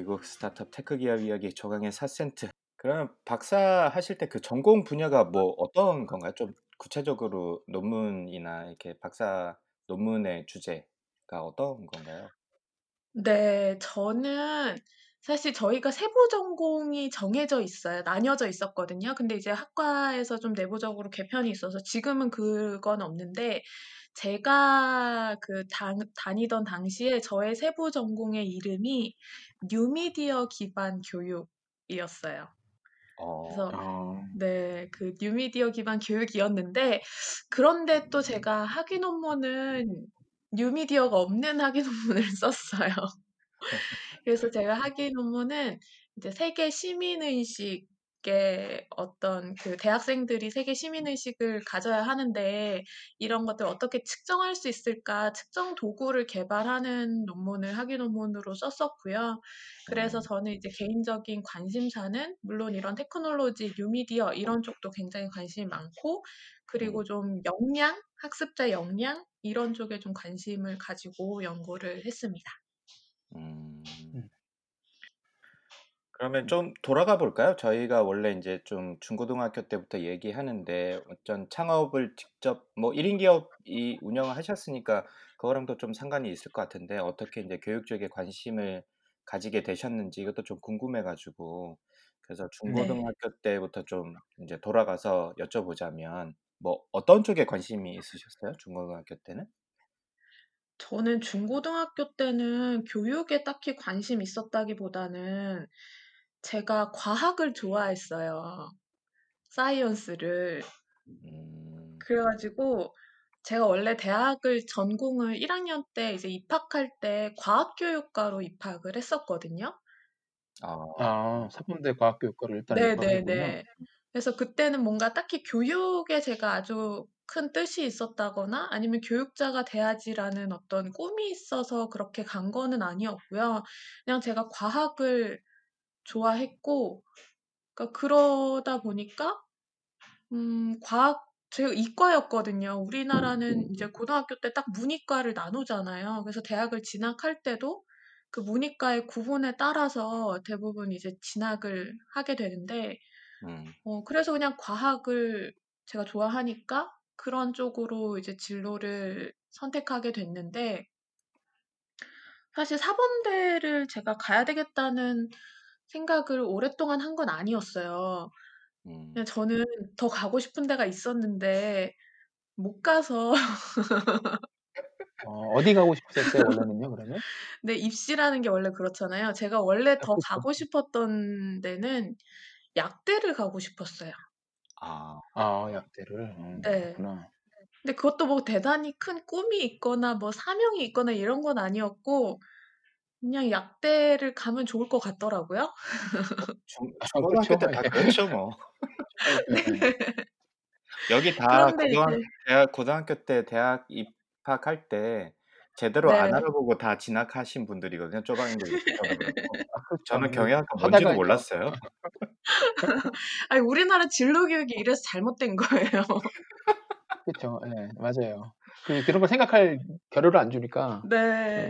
미국 스타트업 테크 기업 이야기 조강의 4센트. 그러면 박사 하실 때 그 전공 분야가 뭐 어떤 건가요? 좀 구체적으로 논문이나 이렇게 박사 논문의 주제가 어떤 건가요? 네. 저는 사실 저희가 세부 전공이 정해져 있어요. 나뉘어져 있었거든요. 근데 이제 학과에서 좀 내부적으로 개편이 있어서 지금은 그건 없는데 제가 그 당 다니던 당시에 저의 세부 전공의 이름이 뉴미디어 기반 교육이었어요. 어. 그래서 아. 네. 그 뉴미디어 기반 교육이었는데 그런데 또 제가 학위 논문은 뉴미디어가 없는 학위 논문을 썼어요. 그래서 제가 학위 논문은 이제 세계 시민 의식 의 어떤 그 대학생들이 세계 시민 의식을 가져야 하는데 이런 것들 어떻게 측정할 수 있을까 측정 도구를 개발하는 논문을 학위 논문으로 썼었고요. 그래서 음. 저는 이제 개인적인 관심사는 물론 이런 테크놀로지, 뉴미디어 이런 쪽도 굉장히 관심이 많고 그리고 음. 좀 역량, 학습자 역량 이런 쪽에 좀 관심을 가지고 연구를 했습니다. 음. 음. 그러면 좀 돌아가 볼까요? 저희가 원래 인제 좀 중고등학교 때부터 얘기하는데 어떤 창업을 직접 뭐 1인 기업이 운영을 하셨으니까 그거랑도 좀 상관이 있을 것 같은데 어떻게 인제 교육 쪽에 관심을 가지게 되셨는지 이것도 좀 궁금해 가지고 그래서 네. 중고등학교 때부터 좀 인제 돌아가서 여쭤보자면 뭐 어떤 쪽에 관심이 있으셨어요? 중고등학교 때는? 저는 중고등학교 때는 교육에 딱히 관심이 있었다기보다는 제가 과학을 좋아했어요. 사이언스를. 음. 그래 가지고 제가 원래 대학을 전공을 1 학년 때 이제 입학할 때 과학교육과로 입학을 했었거든요. 아. 아. 사범대 과학교육과를 일단 입학하셨군요. 네네네. 그래서 그때는 뭔가 딱히 교육에 제가 아주 큰 뜻이 있었다거나 아니면 '교육자가 돼야지.'라는 어떤 꿈이 있어서 그렇게 간 거는 아니었고요. 그냥 제가 과학을 좋아했고 그러니까 그러다 보니까 음 과학 제가 이과였거든요. 우리나라는 이제 고등학교 때 딱 문이과를 나누잖아요. 그래서 대학을 진학할 때도 그 문이과의 구분에 따라서 대부분 이제 진학을 하게 되는데 음. 어 그래서 그냥 과학을 제가 좋아하니까 그런 쪽으로 이제 진로를 선택하게 됐는데 사실 사범대를 제가 가야 되겠다는 생각을 오랫동안 한 건 아니었어요. 음. 그냥 저는 더 가고 싶은 데가 있었는데 못 가서 어 어디 가고 싶으셨어요 원래는요 그러면? 네. 입시라는 게 원래 그렇잖아요. 제가 원래 아더 그쵸. 가고 싶었던 데는 약대를 가고 싶었어요. 아. 아 약대를. 음 네. 그렇구나. 근데 그것도 뭐 대단히 큰 꿈이 있거나 뭐 사명이 있거나 이런 건 아니었고 그냥 약대를 가면 좋을 것 같더라고요. 뭐중아 중고등학교 그쵸. 때다 예. 그렇죠 뭐. 예예. 네. 여기 다 그런데 고등학 이제 대학 고등학교 때 대학 입학할 때 제대로 안 네. 알아보고 다 진학하신 분들이거든요, 쪼박님도 저도 그렇고. 아 그렇죠. 저는 뭐 경영학과 뭔지도 하다가 이제 몰랐어요. 아니 우리나라 진로 교육이 이래서 잘못된 거예요. 그쵸. 예. 맞아요. 그 그런 걸 생각할 겨를을 안 주니까. 예.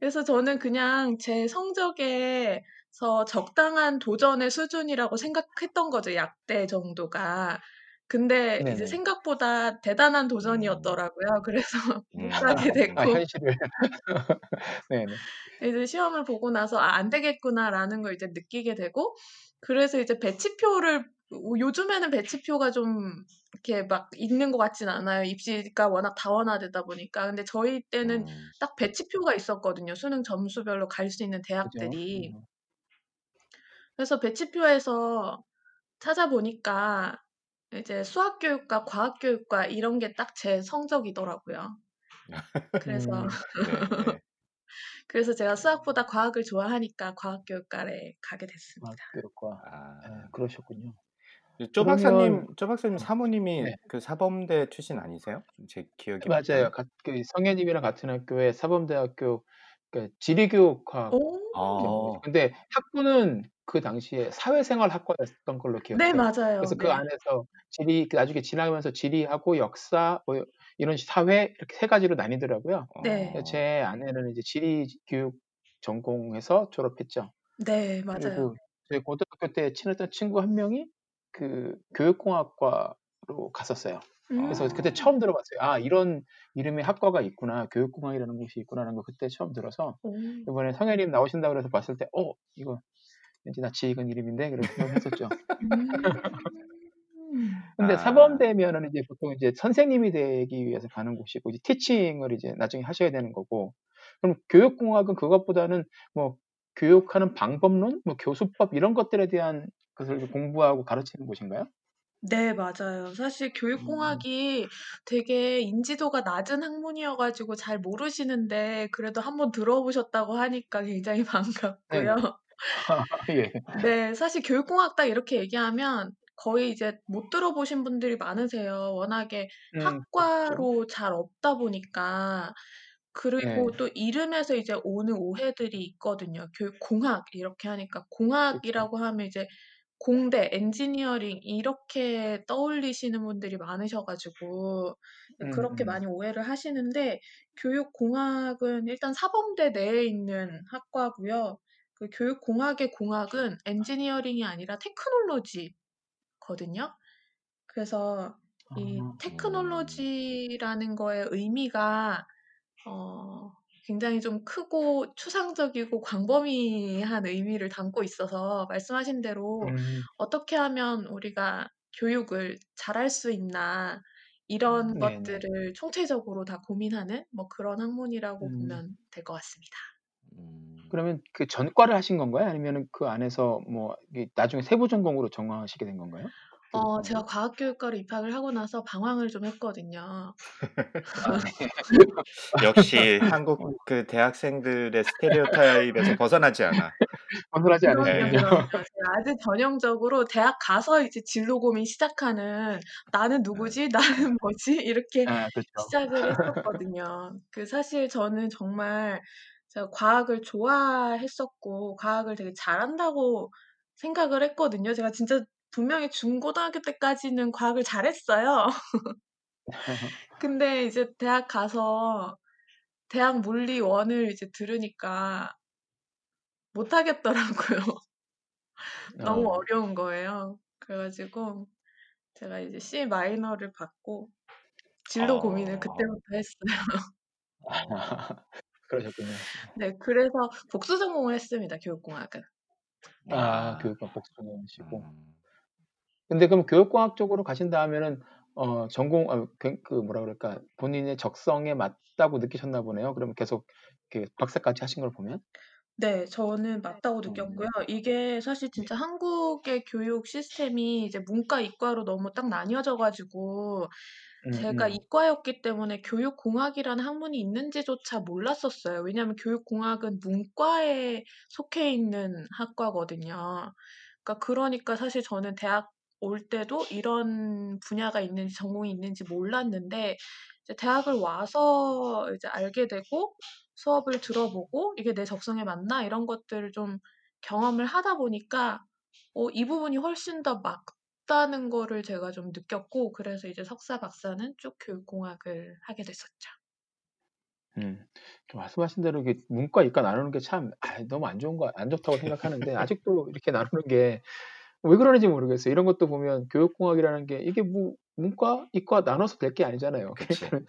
네. 그래서 저는 그냥 제 성적에 서 적당한 도전의 수준이라고 생각했던 거죠, 약대 정도가. 근데 이제 네네. 생각보다 대단한 음. 도전이었더라고요. 그래서 못 아. 가게 아 됐고 현실을. 네네. 이제 시험을 보고 나서 '아 안 되겠구나.'라는 걸 이제 느끼게 되고 그래서 이제 배치표를 오 요즘에는 배치표가 좀 이렇게 막 있는 것 같진 않아요, 입시가 워낙 다원화되다 보니까. 근데 저희 때는 음. 딱 배치표가 있었거든요, 수능 점수별로 갈 수 있는 그죠. 대학들이. 음. 그래서 배치표에서 찾아보니까 이제 수학교육과 과학교육과 이런 게 딱 제 성적이더라고요. 그래서 음. 네네. 그래서 제가 수학보다 과학을 좋아하니까 과학교육과에 가게 됐습니다. 과학교육과. 아. 예 그러셨군요. 그쪼 그러면 박사님 쪼 박사님 어 사모님이 네. 그 사범대 출신 아니세요? 제 기억이 맞아요. 같그 성애님이랑 같은 학교에 사범대학교 그러니까 지리교육학. 아. 근데 학부는 그 당시에 사회생활학과였던 걸로 네 기억해요. 맞아요. 그래서 그 네. 안에서 지리 그 나중에 지나가면서 지리하고 역사 뭐 이런 사회 이렇게 세 가지로 나뉘더라고요. 네. 어. 제 아내는 이제 지리 교육 전공해서 졸업했죠. 네 맞아요. 그리고 저희 고등학교 때 친했던 친구 한 명이 그 교육공학과로 갔었어요. 그래서 그때 아. 처음 들어봤어요. '아 이런 이름의 학과가 있구나. 교육공학이라는 곳이 있구나.'라는 걸 그때 처음 들어서 오. 이번에 성애님 나오신다고 그래서 봤을 때 '어 이거 왠지 낯이 익은 이름인데.' 그런 생각을 했었죠. 음. 근데 아. 사범대면은 이제 보통 이제 선생님이 되기 위해서 가는 곳이고 이제 티칭을 이제 나중에 하셔야 되는 거고 그럼 교육공학은 그것보다는 뭐 교육하는 방법론, 뭐 교수법 이런 것들에 대한 것을 공부하고 가르치는 곳인가요? 네 맞아요. 사실 음. 교육공학이 되게 인지도가 낮은 학문이어 가지고 잘 모르시는데 그래도 한번 들어보셨다고 하니까 굉장히 네네. 반갑고요. 예. 네. 사실 교육공학 딱 이렇게 얘기하면 거의 이제 못 들어보신 분들이 많으세요. 워낙에 음 그렇죠. 학과로 잘 없다 보니까. 그리고 네. 또 이름에서 이제 오는 오해들이 있거든요. 교육공학 이렇게 하니까. 공학이라고 하면 이제 공대, 엔지니어링 이렇게 떠올리시는 분들이 많으셔 가지고 그렇게 음음. 많이 오해를 하시는데 교육공학은 일단 사범대 내에 있는 학과고요. 그 교육공학의 공학은 엔지니어링이 아니라 테크놀로지거든요. 그래서 이 아. 음. 테크놀로지라는 거의 의미가 어 굉장히 좀 크고 추상적이고 광범위한 의미를 담고 있어서 말씀하신 대로 음. '어떻게 하면 우리가 교육을 잘할 수 있나.' 이런 네네. 것들을 총체적으로 다 고민하는 뭐 그런 학문이라고 음. 보면 될 것 같습니다. 음. 그러면 그 전과를 하신 건가요? 아니면은 그 안에서 뭐 나중에 세부 전공으로 전공하시게 된 건가요? 어 제가 교육공학을? 과학교육과로 입학을 하고 나서 방황을 좀 했거든요. 아 네. 역시 한국 어. 그 대학생들의 스테레오타입에서 벗어나지 않아. 벗어나지. 제가 아주 전형적으로 대학 가서 이제 진로 고민 시작하는 '나는 예. 누구지? 나는 뭐지?' 이렇게 아 그렇죠. 시작을 했었거든요. 그 사실 저는 정말 제가 과학을 좋아했었고 과학을 되게 잘한다고 생각을 했거든요. 제가 진짜 분명히 중고등학교 때까지는 과학을 잘했어요. 근데 이제 대학 가서 대학 물리 1을 이제 들으니까 못 하겠더라고요. 너무 어. 어려운 거예요. 그래 가지고 제가 이제 C 마이너를 받고 진로 고민을 어. 그때부터 했어요. 어. 그러셨군요. 네. 그래서 복수 전공을 했습니다, 교육공학은. 네. 아 아. 교육과 복수 전공하시고. 음. 근데 그럼 교육공학 쪽으로 가신다 하면은 어 전공 어그그 뭐라 그럴까 본인의 적성에 맞다고 느끼셨나 보네요. 그러면 계속 그 박사까지 하신 걸 보면? 네. 저는 맞다고 느꼈고요. 음. 이게 사실 네. 진짜 한국의 교육 시스템이 이제 문과, 이과로 너무 딱 나뉘어져 가지고 제가 음음. 이과였기 때문에 교육공학이라는 학문이 있는지조차 몰랐었어요. 왜냐하면 교육공학은 문과에 속해 있는 학과거든요. 그러니까 그러니까 사실 저는 대학 올 때도 이런 분야가 있는지 전공이 있는지 몰랐는데 대학을 와서 이제 알게 되고 수업을 들어보고 '이게 내 적성에 맞나?' 이런 것들을 좀 경험을 하다 보니까 어 이 부분이 훨씬 더 맞다는 거를 제가 좀 느꼈고 그래서 이제 석사, 박사는 쭉 교육공학을 하게 됐었죠. 음. 그 말씀하신 대로 이게 문과, 이과 나누는 게참아 너무 안 좋은 거 안 좋다고 생각하는데 아직도 이렇게 나누는 게 왜 그러는지 모르겠어요. 이런 것도 보면 교육공학이라는 게 이게 뭐 문과, 이과 나눠서 될 게 아니잖아요. 그치. 그러니까는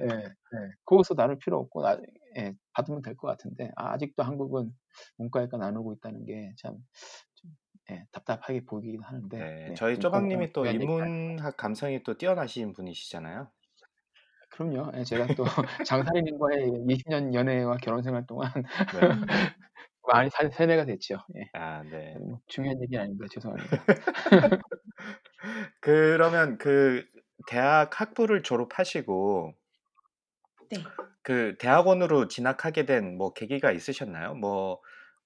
네예 네. 예. 거기서 나눌 필요 없고 나 예 받으면 될 것 같은데 아 아직도 한국은 문과, 이과 나누고 있다는 게참좀예 답답하게 보이긴 하는데 네. 네. 저희 좀쪼 그건 좀 박님이 또. 인문학 감성이 또 뛰어나신 분이시잖아요. 그럼요. 예 제가 또 장사님과의 20년 연애와 결혼 생활 동안 네. 음. 많이 살 세뇌가 됐죠. 예. 아 네. 뭐 중요한 얘기는 아닙니다. 죄송합니다. 그러면 그 대학 학부를 졸업하시고 네. 그 대학원으로 진학하게 된 뭐 계기가 있으셨나요? 뭐,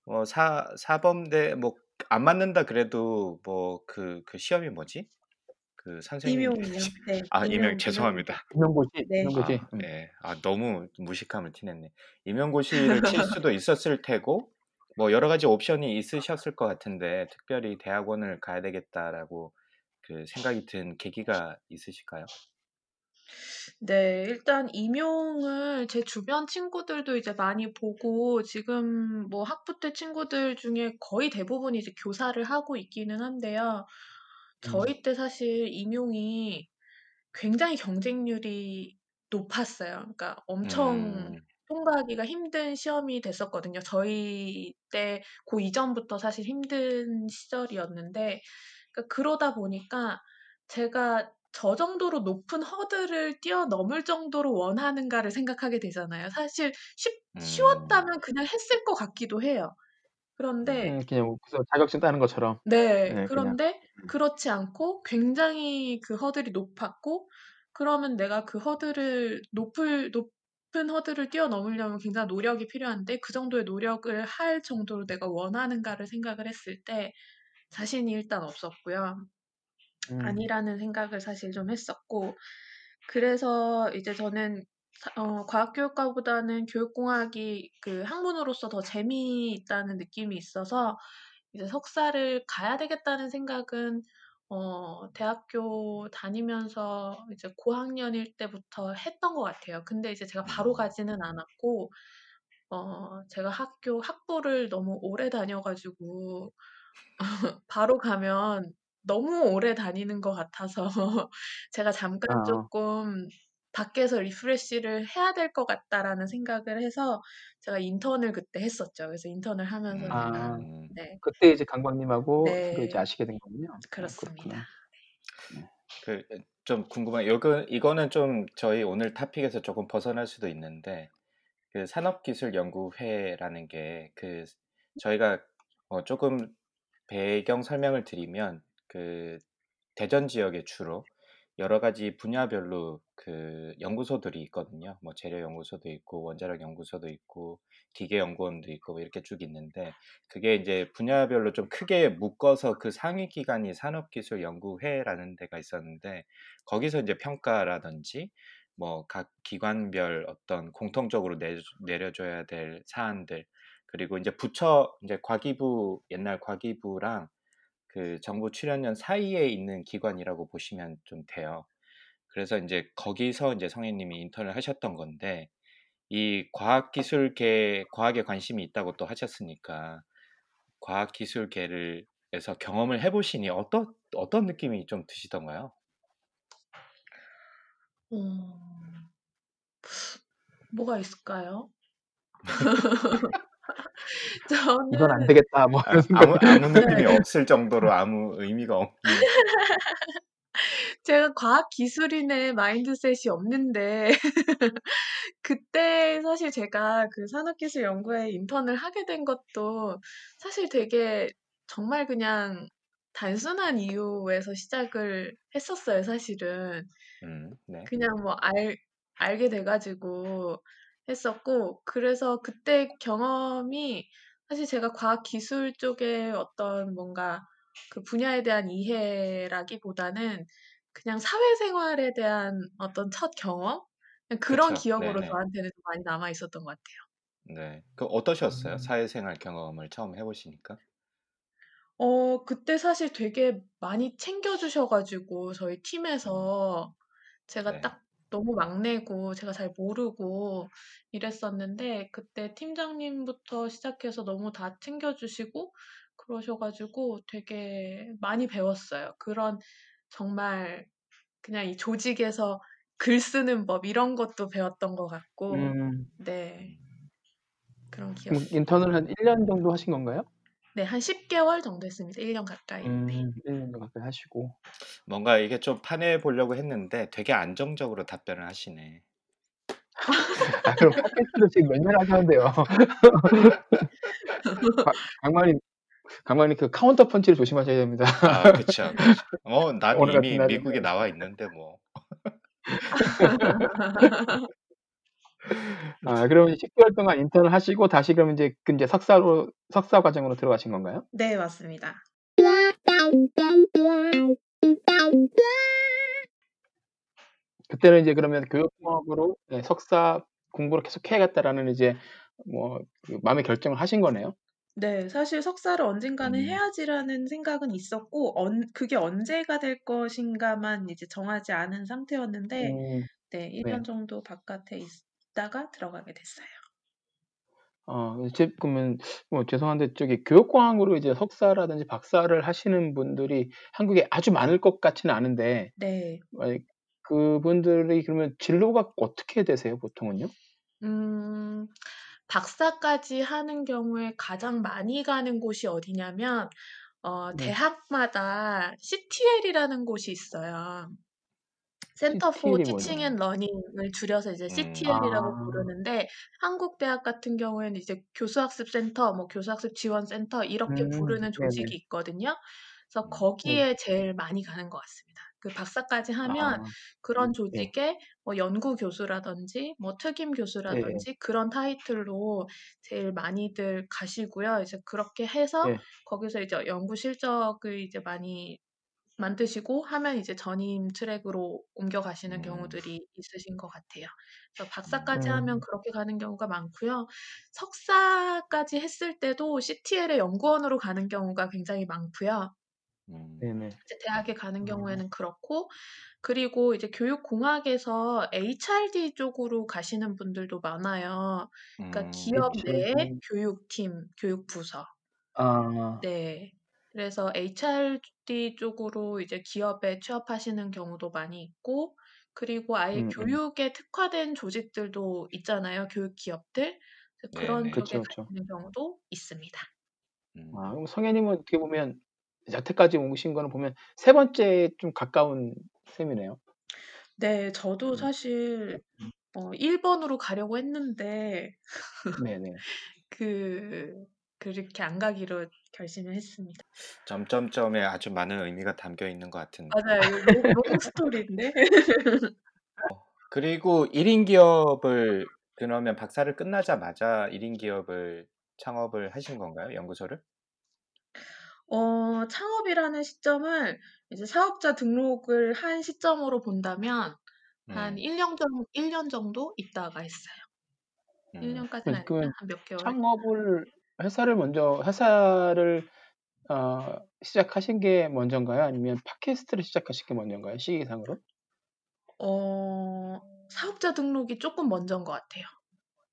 뭐 사, 사범대 뭐 안 맞는다 그래도 뭐그그 시험이 뭐지? 그 선생님 임용이요. 네. 아 임용 임용, 죄송합니다. 임용고시, 네. 임용고시. 아, 음. 예. 아, 너무 무식함을 티냈네. 임용고시를 칠 수도 있었을 테고, 뭐 여러 가지 옵션이 있으셨을 것 같은데, 특별히 대학원을 가야 되겠다라고 그 생각이 든 계기가 있으실까요? 네, 일단 임용을 제 주변 친구들도 이제 많이 보고 지금 뭐 학부 때 친구들 중에 거의 대부분이 이제 교사를 하고 있기는 한데요. 음. 저희 때 사실 임용이 굉장히 경쟁률이 높았어요. 그러니까 엄청 음, 통과하기가 힘든 시험이 됐었거든요. 저희 때그 이전부터 사실 힘든 시절이었는데 그러니까 그러다 보니까 제가 저 정도로 높은 허들을 뛰어넘을 정도로 원하는가를 생각하게 되잖아요. 사실 쉽 음, 쉬웠다면 그냥 했을 것 같기도 해요. 그런데 음, 그냥 그래서 자격증 따는 것처럼. 네. 네, 그냥. 그런데 그렇지 않고 굉장히 그 허들이 높았고 그러면 내가 그 허들을 높을 높 은 허들을 뛰어넘으려면 굉장히 노력이 필요한데 그 정도의 노력을 할 정도로 내가 원하는가를 생각을 했을 때 자신이 일단 없었고요. 음. 아니라는 생각을 사실 좀 했었고 그래서 이제 저는 사- 어, 과학교육과보다는 교육공학이 그 학문으로서 더 재미있다는 느낌이 있어서 이제 석사를 가야 되겠다는 생각은 어, 대학교 다니면서 이제 고학년일 때부터 했던 것 같아요. 근데 이제 제가 바로 음, 가지는 않았고, 어, 제가 학교 학부를 너무 오래 다녀 가지고 바로 가면 너무 오래 다니는 것 같아서 제가 잠깐 아, 조금 밖에서 리프레시를 해야 될 것 같다라는 생각을 해서 제가 인턴을 그때 했었죠. 그래서 인턴을 하면서 제가 아, 음, 네, 그때 이제 강박님하고 서로 이제 네, 아시게 된 거군요. 아, 그렇습니다. 그렇구나. 그좀 궁금한 이거 이거는 좀 저희 오늘 토픽에서 조금 벗어날 수도 있는데 그 산업기술연구회라는 게 그 저희가 어 조금 배경 설명을 드리면 그 대전 지역에 주로 여러 가지 분야별로 그 연구소들이 있거든요. 뭐 재료 연구소도 있고 원자력 연구소도 있고 기계 연구원도 있고 뭐 이렇게 쭉 있는데 그게 이제 분야별로 좀 크게 묶어서 그 상위 기관이 산업기술연구회라는 데가 있었는데 거기서 이제 평가라든지 뭐 각 기관별 어떤 공통적으로 내, 내려줘야 될 사안들 그리고 이제 부처 이제 과기부 옛날 과기부랑 그 정부 출연연 사이에 있는 기관이라고 보시면 좀 돼요. 그래서 이제 거기서 이제 성혜님이 인턴을 하셨던 건데 이 과학기술계 과학에 관심이 있다고 또 하셨으니까 과학기술계를 에서 경험을 해보시니 어떤 어떤 느낌이 좀 드시던가요? 음, 뭐가 있을까요? 이건 안 되겠다. 뭐 아, 이런 생각. 아무 아무 느낌이 네. 없을 정도로 아무 의미가 없는 제가 과학 기술인의 마인드셋이 없는데 그때 사실 제가 그 산업기술 연구회 인턴을 하게 된 것도 사실 되게 정말 그냥 단순한 이유에서 시작을 했었어요, 사실은. 음, 네. 그냥 뭐 알, 알게 돼가지고 했었고, 그래서 그때 경험이 사실 제가 과학 기술 쪽에 어떤 뭔가 그 분야에 대한 이해라기보다는 그냥 사회생활에 대한 어떤 첫 경험? 그런 그쵸. 기억으로 네네. 저한테는 좀 많이 남아 있었던 것 같아요. 네. 그 어떠셨어요? 음. 사회생활 경험을 처음 해보시니까? 어, 그때 사실 되게 많이 챙겨주셔가지고, 저희 음, 팀에서 제가 네. 딱 너무 막내고, 제가 잘 모르고 이랬었는데, 그때 팀장님부터 시작해서 너무 다 챙겨주시고, 그러셔 가지고 되게 많이 배웠어요. 그런 정말 그냥 이 조직에서 글 쓰는 법, 이런 것도 배웠던 것 같고, 음, 네, 음, 그런 있어요. 인턴을 한 1년 정도 하신 건가요? 네, 한 10개월 정도 했습니다. 1년 가까이. 네. 음, 1년 정도 가까이 하시고. 뭔가 이게 좀 파내 보려고 했는데 되게 안정적으로 답변을 하시네. 아, 그럼 팟캐스트를 지금 몇 년 하셨는데요. 강만님, 강만님 그 카운터 펀치를 조심하셔야 됩니다. 아, 그쵸, 그쵸. 어, 난 오늘 같은 이미 날은. 미국에 나와 있는데 뭐. 아, 그러면 10개월 동안 인턴을 하시고 다시 그럼 이제 그 이제 석사로 석사 과정으로 들어가신 건가요? 네, 맞습니다. 그때는 이제 그러면 교육학으로 네, 석사 공부를 계속 해야겠다라는 이제 뭐 그 마음의 결정을 하신 거네요. 네, 사실 석사를 언젠가는 음. 해야지라는 생각은 있었고, 언, 그게 언제가 될 것인가만 이제 정하지 않은 상태였는데, 음, 네, 1년 정도 바깥에 있 다가 들어가게 됐어요. 어, 제, 그러면 뭐 죄송한데 저기 교육공학으로 이제 석사라든지 박사를 하시는 분들이 한국에 아주 많을 것 같지는 않은데 네. 만약 그분들이 그러면 진로가 어떻게 되세요, 보통은요? 음, 박사까지 하는 경우에 가장 많이 가는 곳이 어디냐면, 어, 네. 대학마다 CTL이라는 곳이 있어요. 센터 포 CTL 이 티칭 뭐죠? 앤 러닝을 줄여서 이제 음. CTL이라고 아. 부르는데 한국 대학 같은 경우에는 이제 교수학습 센터, 뭐 교수학습 지원 센터 이렇게 음, 부르는. 조직이 있거든요. 그래서 음. 거기에 제일 많이 가는 것 같습니다. 그 박사까지 하면 아, 그런 예. 조직에 뭐 연구 교수라든지 뭐 특임. 교수라든지 그런 타이틀로 제일 많이들 가시고요. 이제 그렇게 해서 예. 거기서 이제 연구 실적을 이제 많이 만드시고 하면 이제 전임 트랙으로 옮겨가시는 음. 경우들이 있으신 것 같아요. 그래서 박사까지 음. 하면 그렇게 가는 경우가 많고요. 석사까지 했을 때도 CTL의 연구원으로 가는 경우가 굉장히 많고요. 음. 대학에 가는 아. 경우에는 그렇고 그리고 이제 교육공학에서 HRD 쪽으로 가시는 분들도 많아요. 그러니까 음. 기업 HRD. 교육팀, 교육부서 아, 네. 그래서 HRD 쪽으로 이제 기업에 취업하시는 경우도 많이 있고, 그리고 아예 음, 음. 교육에 특화된 조직들도 있잖아요, 교육 기업들. 그런 네네. 쪽에 그쵸, 그쵸. 가시는 경우도 있습니다. 음. 아, 그럼 성현님은 어떻게 보면 여태까지 오신 거는 보면 세 번째에 좀 가까운 셈이네요. 네, 저도 음. 사실 음. 어, 1번으로 가려고 했는데 네네. 그 그렇게 안 가기로 결심을 했습니다. 점점점에 아주 많은 의미가 담겨 있는 것 같은데. 맞아요. 롱 스토리인데. 어, 그리고 1인 기업을 그러면 박사를 끝나자마자 1인 기업을 창업을 하신 건가요? 연구소를? 어, 창업이라는 시점을 이제 사업자 등록을 한 시점으로 본다면 한 음. 1년 정도, 1년 정도 있다가 했어요. 음. 1년까지는 그, 아니라 그한몇 개월. 창업을 회사를 먼저 회사를 어, 시작하신 게 먼저인가요? 아니면 팟캐스트를 시작하신 게 먼저인가요? 시기상으로? 어, 사업자 등록이 조금 먼저인 것 같아요.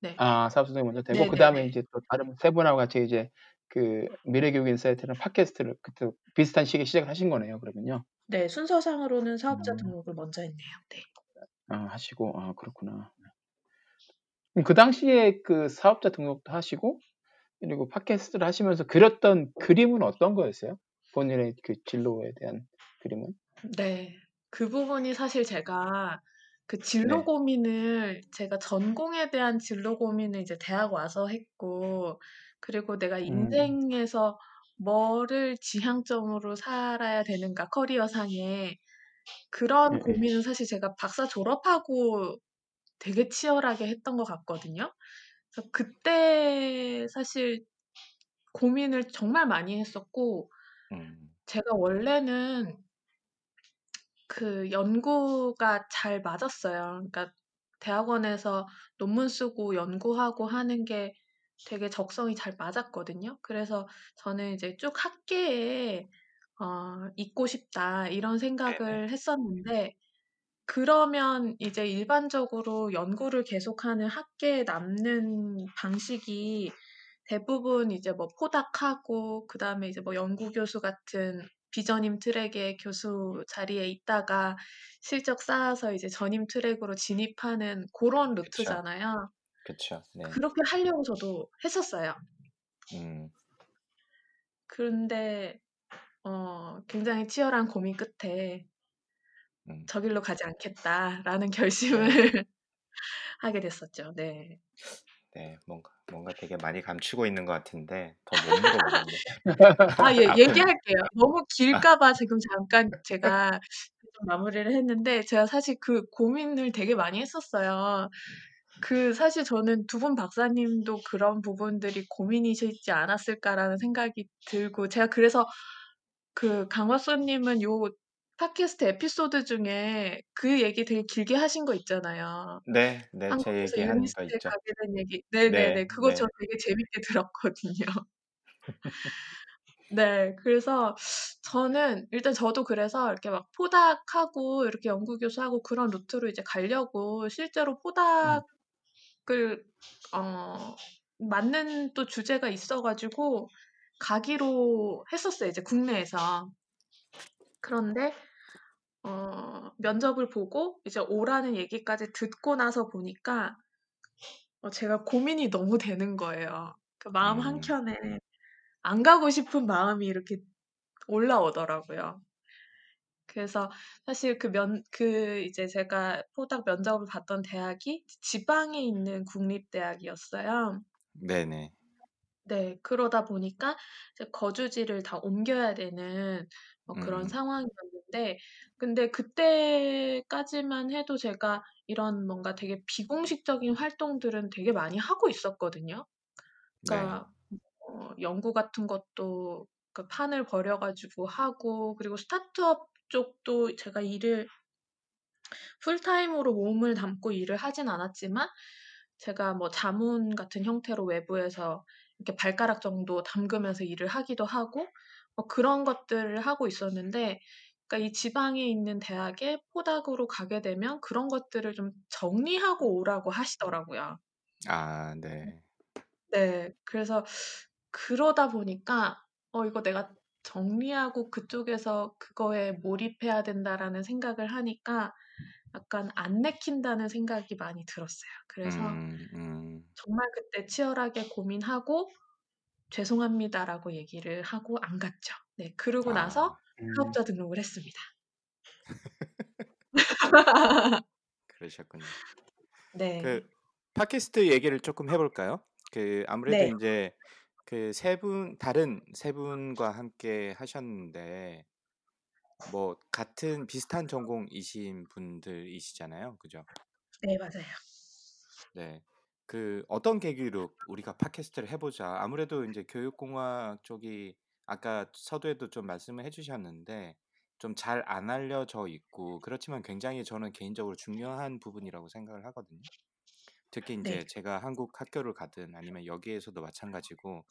네. 아, 사업소득이 먼저 되고 그 다음에. 이제 또 다른 세 분하고 같이 이제 그 미래교육 인사이트는 팟캐스트를 그때 비슷한 시기에 시작을 하신 거네요. 그러면요. 네, 순서상으로는 사업자 음. 등록을 먼저 했네요. 네. 아, 하시고 아 그렇구나. 그럼 그 당시에 그 사업자 등록도 하시고 그리고 팟캐스트를 하시면서 그렸던 그림은 어떤 거였어요? 본인의 그 진로에 대한 그림은? 네. 그 부분이 사실 제가 그 진로 네. 고민을 제가 전공에 대한 진로 고민을 이제 대학 와서 했고, 그리고 내가 음. 인생에서 뭐를 지향점으로 살아야 되는가, 커리어 상에. 그런 예, 예. 고민은 사실 제가 박사 졸업하고 되게 치열하게 했던 것 같거든요. 그래서 그때 사실 고민을 정말 많이 했었고, 음. 제가 원래는 그 연구가 잘 맞았어요. 그러니까 대학원에서 논문 쓰고 연구하고 하는 게 되게 적성이 잘 맞았거든요. 그래서 저는 이제 쭉 학계에 어, 있고 싶다 이런 네네. 생각을 했었는데 그러면 이제 일반적으로 연구를 계속하는 학계에 남는 방식이 대부분 이제 뭐 포닥하고 그다음에 이제 뭐 연구 교수 같은 비전임 트랙의 교수 자리에 있다가 실적 쌓아서 이제 전임 트랙으로 진입하는 그런 그쵸. 루트잖아요. 그쵸. 네. 그렇게 하려고 저도 했었어요. 음. 그런데 어, 굉장히 치열한 고민 끝에 음. 저 길로 가지 않겠다라는 네. 결심을 하게 됐었죠. 네. 네. 뭔가 뭔가 되게 많이 감추고 있는 것 같은데 더 못 물어보겠네. 아, 예, 얘기할게요. 너무 아. 길까 봐 지금 잠깐 제가 좀 마무리를 했는데 제가 사실 그 고민을 되게 많이 했었어요. 그 사실 저는 두 분 박사님도 그런 부분들이 고민이시지 않았을까라는 생각이 들고 제가 그래서 그 강화수님은 요 팟캐스트 에피소드 중에 그 얘기 되게 길게 하신 거 있잖아요. 네, 네, 제 한국에서 얘기한 거 있죠. 가게 된 얘기. 네 네네. 네, 그거 저 네. 되게 재밌게 들었거든요. 네. 그래서 저는 일단 저도 그래서 이렇게 막 포닥하고 이렇게 연구 교수하고 그런 루트로 이제 가려고 실제로 음. 포닥을 어 맞는 또 주제가 있어 가지고 가기로 했었어요, 이제 국내에서. 그런데 어 면접을 보고 이제 오라는 얘기까지 듣고 나서 보니까 어 제가 고민이 너무 되는 거예요. 그 마음 음. 한켠에 안 가고 싶은 마음이 이렇게 올라오더라고요. 그래서 사실 그 면 그 이제 제가 포닥 면접을 봤던 대학이 지방에 있는 국립대학이었어요. 네네. 네. 그러다 보니까 이제 거주지를 다 옮겨야 되는 뭐 그런 음. 상황이었는데 근데 그때까지만 해도 제가 이런 뭔가 되게 비공식적인 활동들은 되게 많이 하고 있었거든요. 네. 그러니까 어 연구 같은 것도 그 판을 벌여 가지고 하고 그리고 스타트업 쪽도 제가 일을 풀타임으로 몸을 담고 일을 하진 않았지만 제가 뭐 자문 같은 형태로 외부에서 이렇게 발가락 정도 담그면서 일을 하기도 하고 뭐 그런 것들을 하고 있었는데 그러니까 이 지방에 있는 대학에 포닥으로 가게 되면 그런 것들을 좀 정리하고 오라고 하시더라고요. 아, 네. 네. 그래서 그러다 보니까 '어 이거 내가 정리하고 그쪽에서 그거에 몰입해야 된다.'라는 생각을 하니까 약간 안 내킨다는 생각이 많이 들었어요. 그래서 음, 음. 정말 그때 치열하게 고민하고 " 죄송합니다."라고 얘기를 하고 안 갔죠. 네. 그러고 나서 아. 음. 사업자 등록을 했습니다. 그러셨군요. 네. 그 팟캐스트 얘기를 쪼끔 해 볼까요? 그 아무래도 네. 인제 그 세 분 다른 세 분과 함께 하셨는데 뭐 같은 비슷한 전공이신 분들이시잖아요. 그죠? 네, 맞아요. 네. 그 어떤 계기로 우리가 팟캐스트를 해 보자. 아무래도 인제 교육공학 쪽이 아까 서두에도 좀 말씀을 해 주셨는데 좀 잘 안 알려져 있고 그렇지만 굉장히 저는 개인적으로 중요한 부분이라고 생각을 하거든요. 특히 인제 네. 제가 한국 학교를 가든 아니면 여기에서도 마찬가지고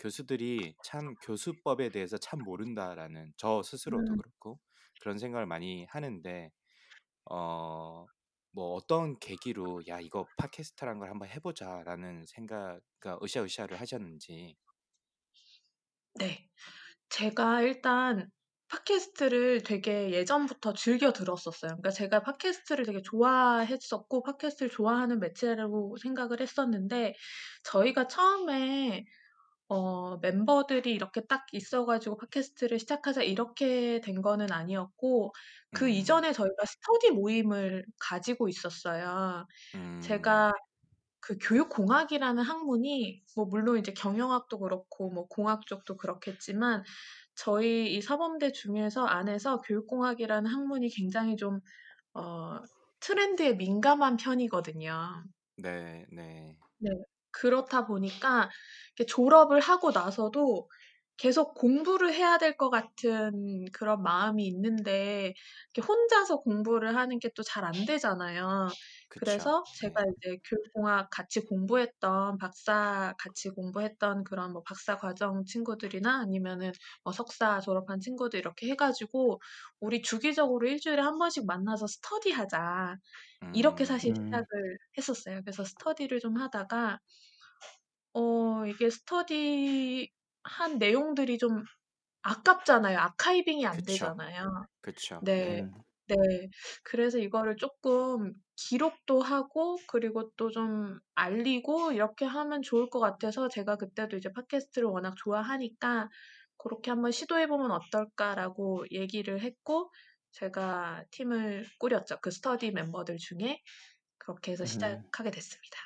교수들이 참 '교수법에 대해서 참 모른다.'라는 저 스스로도 음. 그렇고 그런 생각을 많이 하는데 어 뭐 어떤 계기로 '야 이거 팟캐스트라는 걸 한번 해 보자.'라는 생각 그러니까 으쌰으쌰를 하셨는지. 네. 제가 일단 팟캐스트를 되게 예전부터 즐겨 들었었어요. 그러니까 제가 팟캐스트를 되게 좋아했었고 팟캐스트를 좋아하는 매체라고 생각을 했었는데 저희가 처음에 어 멤버들이 이렇게 딱 있어 가지고 '팟캐스트를 시작하자.' 이렇게 된 거는 아니었고 그 음. 이전에 저희가 스터디 모임을 가지고 있었어요. 음. 제가 그 교육공학이라는 학문이 뭐 물론 이제 경영학도 그렇고 뭐 공학 쪽도 그렇겠지만 저희 이 사범대 중에서 안에서 교육공학이라는 학문이 굉장히 좀 어 트렌드에 민감한 편이거든요. 네, 네. 네. 그렇다 보니까 졸업을 하고 나서도 계속 공부를 해야 될 것 같은 그런 마음이 있는데 혼자서 공부를 하는 게 또 잘 안 되잖아요. 그래서 네. 제가 이제 교육공학 같이 공부했던 박사 같이 공부했던 그런 뭐 박사 과정 친구들이나 아니면은 뭐 석사 졸업한 친구들 이렇게 해 가지고 "우리 주기적으로 1 주일에 1 번씩 만나서 스터디하자." 이렇게 음. 사실 음. 시작을 했었어요. 그래서 스터디를 좀 하다가 어 이게 스터디 한 내용들이 좀 아깝잖아요. 아카이빙이 안 그쵸. 되잖아요. 그쵸. 네. 네. 음. 네. 그래서 이거를 쪼끔 기록도 하고 그리고 또 좀 알리고 이렇게 하면 좋을 것 같아서 제가 그때도 이제 팟캐스트를 워낙 좋아하니까 "고렇게 한번 시도해 보면 어떨까?"라고 얘기를 했고 제가 팀을 꾸렸죠. 그 스터디 멤버들 중에. 그렇게 해서 음. 시작하게 됐습니다.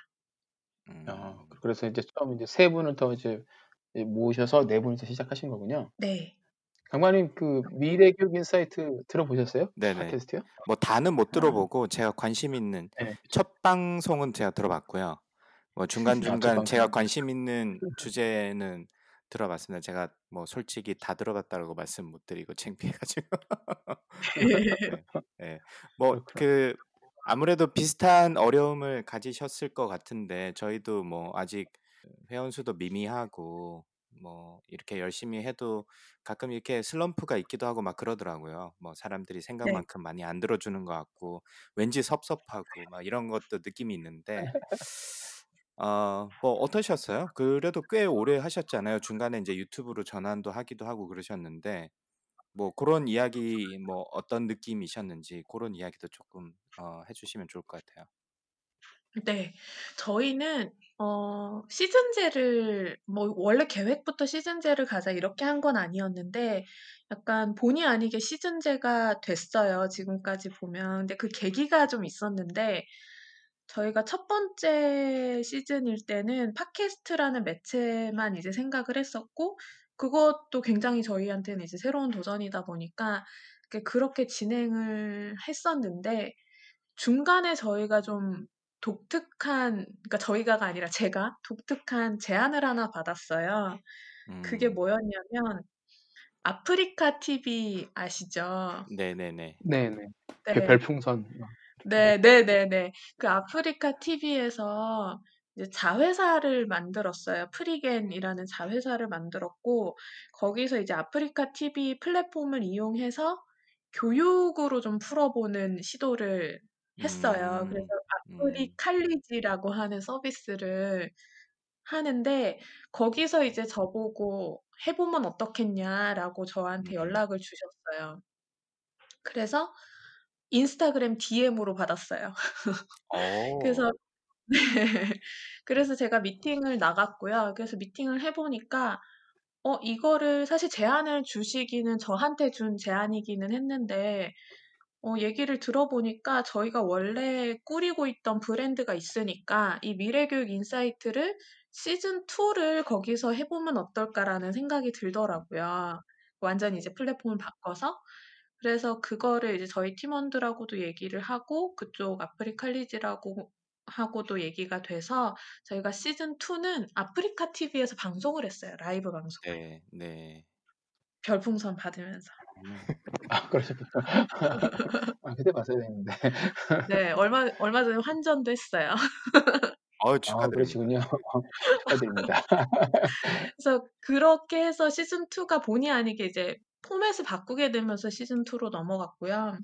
아 음. 그래서 인제 처음에 인제 3 분을 더 이제 예 모으셔서 4 분이서 시작하신 거군요. 네. 강마님 그 미래 교육 인사이트 들어보셨어요? 네네. 팟캐스트요? 뭐 다는 못 아. 들어보고 제가 관심 있는 네. 첫 방송은 제가 들어봤고요. 뭐 아, 첫 중간 중간 제가. 관심 있는 주제는 들어봤습니다. 제가 뭐 솔직히 다 들어봤다고 말씀 못 드리고 창피해가지고. 네, 네. 뭐 그렇구나. 그 아무래도 비슷한 어려움을 가지셨을 것 같은데 저희도 뭐 아직 회원 수도 미미하고 뭐 이렇게 열심히 해도 가끔 이렇게 슬럼프가 있기도 하고 막 그러더라고요. 뭐 사람들이 네. 생각만큼 많이 안 들어주는 것 같고 왠지 섭섭하고 막 이런 것도 느낌이 있는데 어, 뭐 어떠셨어요? 그래도 꽤 오래 하셨잖아요. 중간에 이제 유튜브로 전환도 하기도 하고 그러셨는데 뭐 그런 이야기 뭐 어떤 느낌이셨는지 그런 이야기도 조금 어, 해주시면 좋을 것 같아요. 네. 저희는 어 시즌제를 뭐 원래 계획부터 시즌제를 가자 이렇게 한 건 아니었는데 약간 본의 아니게 시즌제가 됐어요, 지금까지 보면. 근데 그 계기가 좀 있었는데 저희가 첫 번째 시즌일 때는 팟캐스트라는 매체만 이제 생각을 했었고 그것도 굉장히 저희한테는 이제 새로운 도전이다 보니까 그 그렇게 진행을 했었는데 중간에 저희가 좀 독특한 그러니까 저희가가 아니라 제가 독특한 제안을 하나 받았어요. 그게 음, 뭐였냐면 아프리카 TV 아시죠? 네네네. 네네. 별- 네. 별풍선. 막. 네, 네, 네, 네. 그 아프리카 TV에서 이제 자회사를 만들었어요. 프리겐이라는 자회사를 만들었고, 거기서 이제 아프리카 TV 플랫폼을 이용해서 교육으로 좀 풀어보는 시도를 했어요. 그래서 음, 음, 아프리칼리지라고 하는 서비스를 하는데, 거기서 이제 저보고 해보면 어떻겠냐라고 저한테 음. 연락을 주셨어요. 그래서 Instagram DM으로 받았어요. 그래서 어, 네. 그래서 제가 미팅을 나갔고요. 그래서 미팅을 해 보니까 어 이거를 사실 제안을 주시기는 저한테 준 제안이기는 했는데 어 얘기를 들어보니까 저희가 원래 꾸리고 있던 브랜드가 있으니까 이 미래교육 insight를 시즌 2를 거기서 해 보면 어떨까라는 생각이 들더라고요. 완전히 이제 플랫폼을 바꿔서. 그래서 그거를 이제 저희 팀원들하고도 얘기를 하고 그쪽 아프리칼리지라고 하고도 얘기가 돼서 저희가 시즌 2는 아프리카 TV에서 방송을 했어요. 라이브 방송을. 네, 네. 별풍선 받으면서. 아, 그러셨군요. 아, 그때 봤어야 되는데. 네. 얼마 얼마 전에 환전도 했어요. 어, 아, 축하드립니다. 그러시군요. 축하드립니다. 그래서 그렇게 해서 시즌 2가 본의 아니게 이제 포맷을 바꾸게 되면서 시즌 2로 넘어갔고요.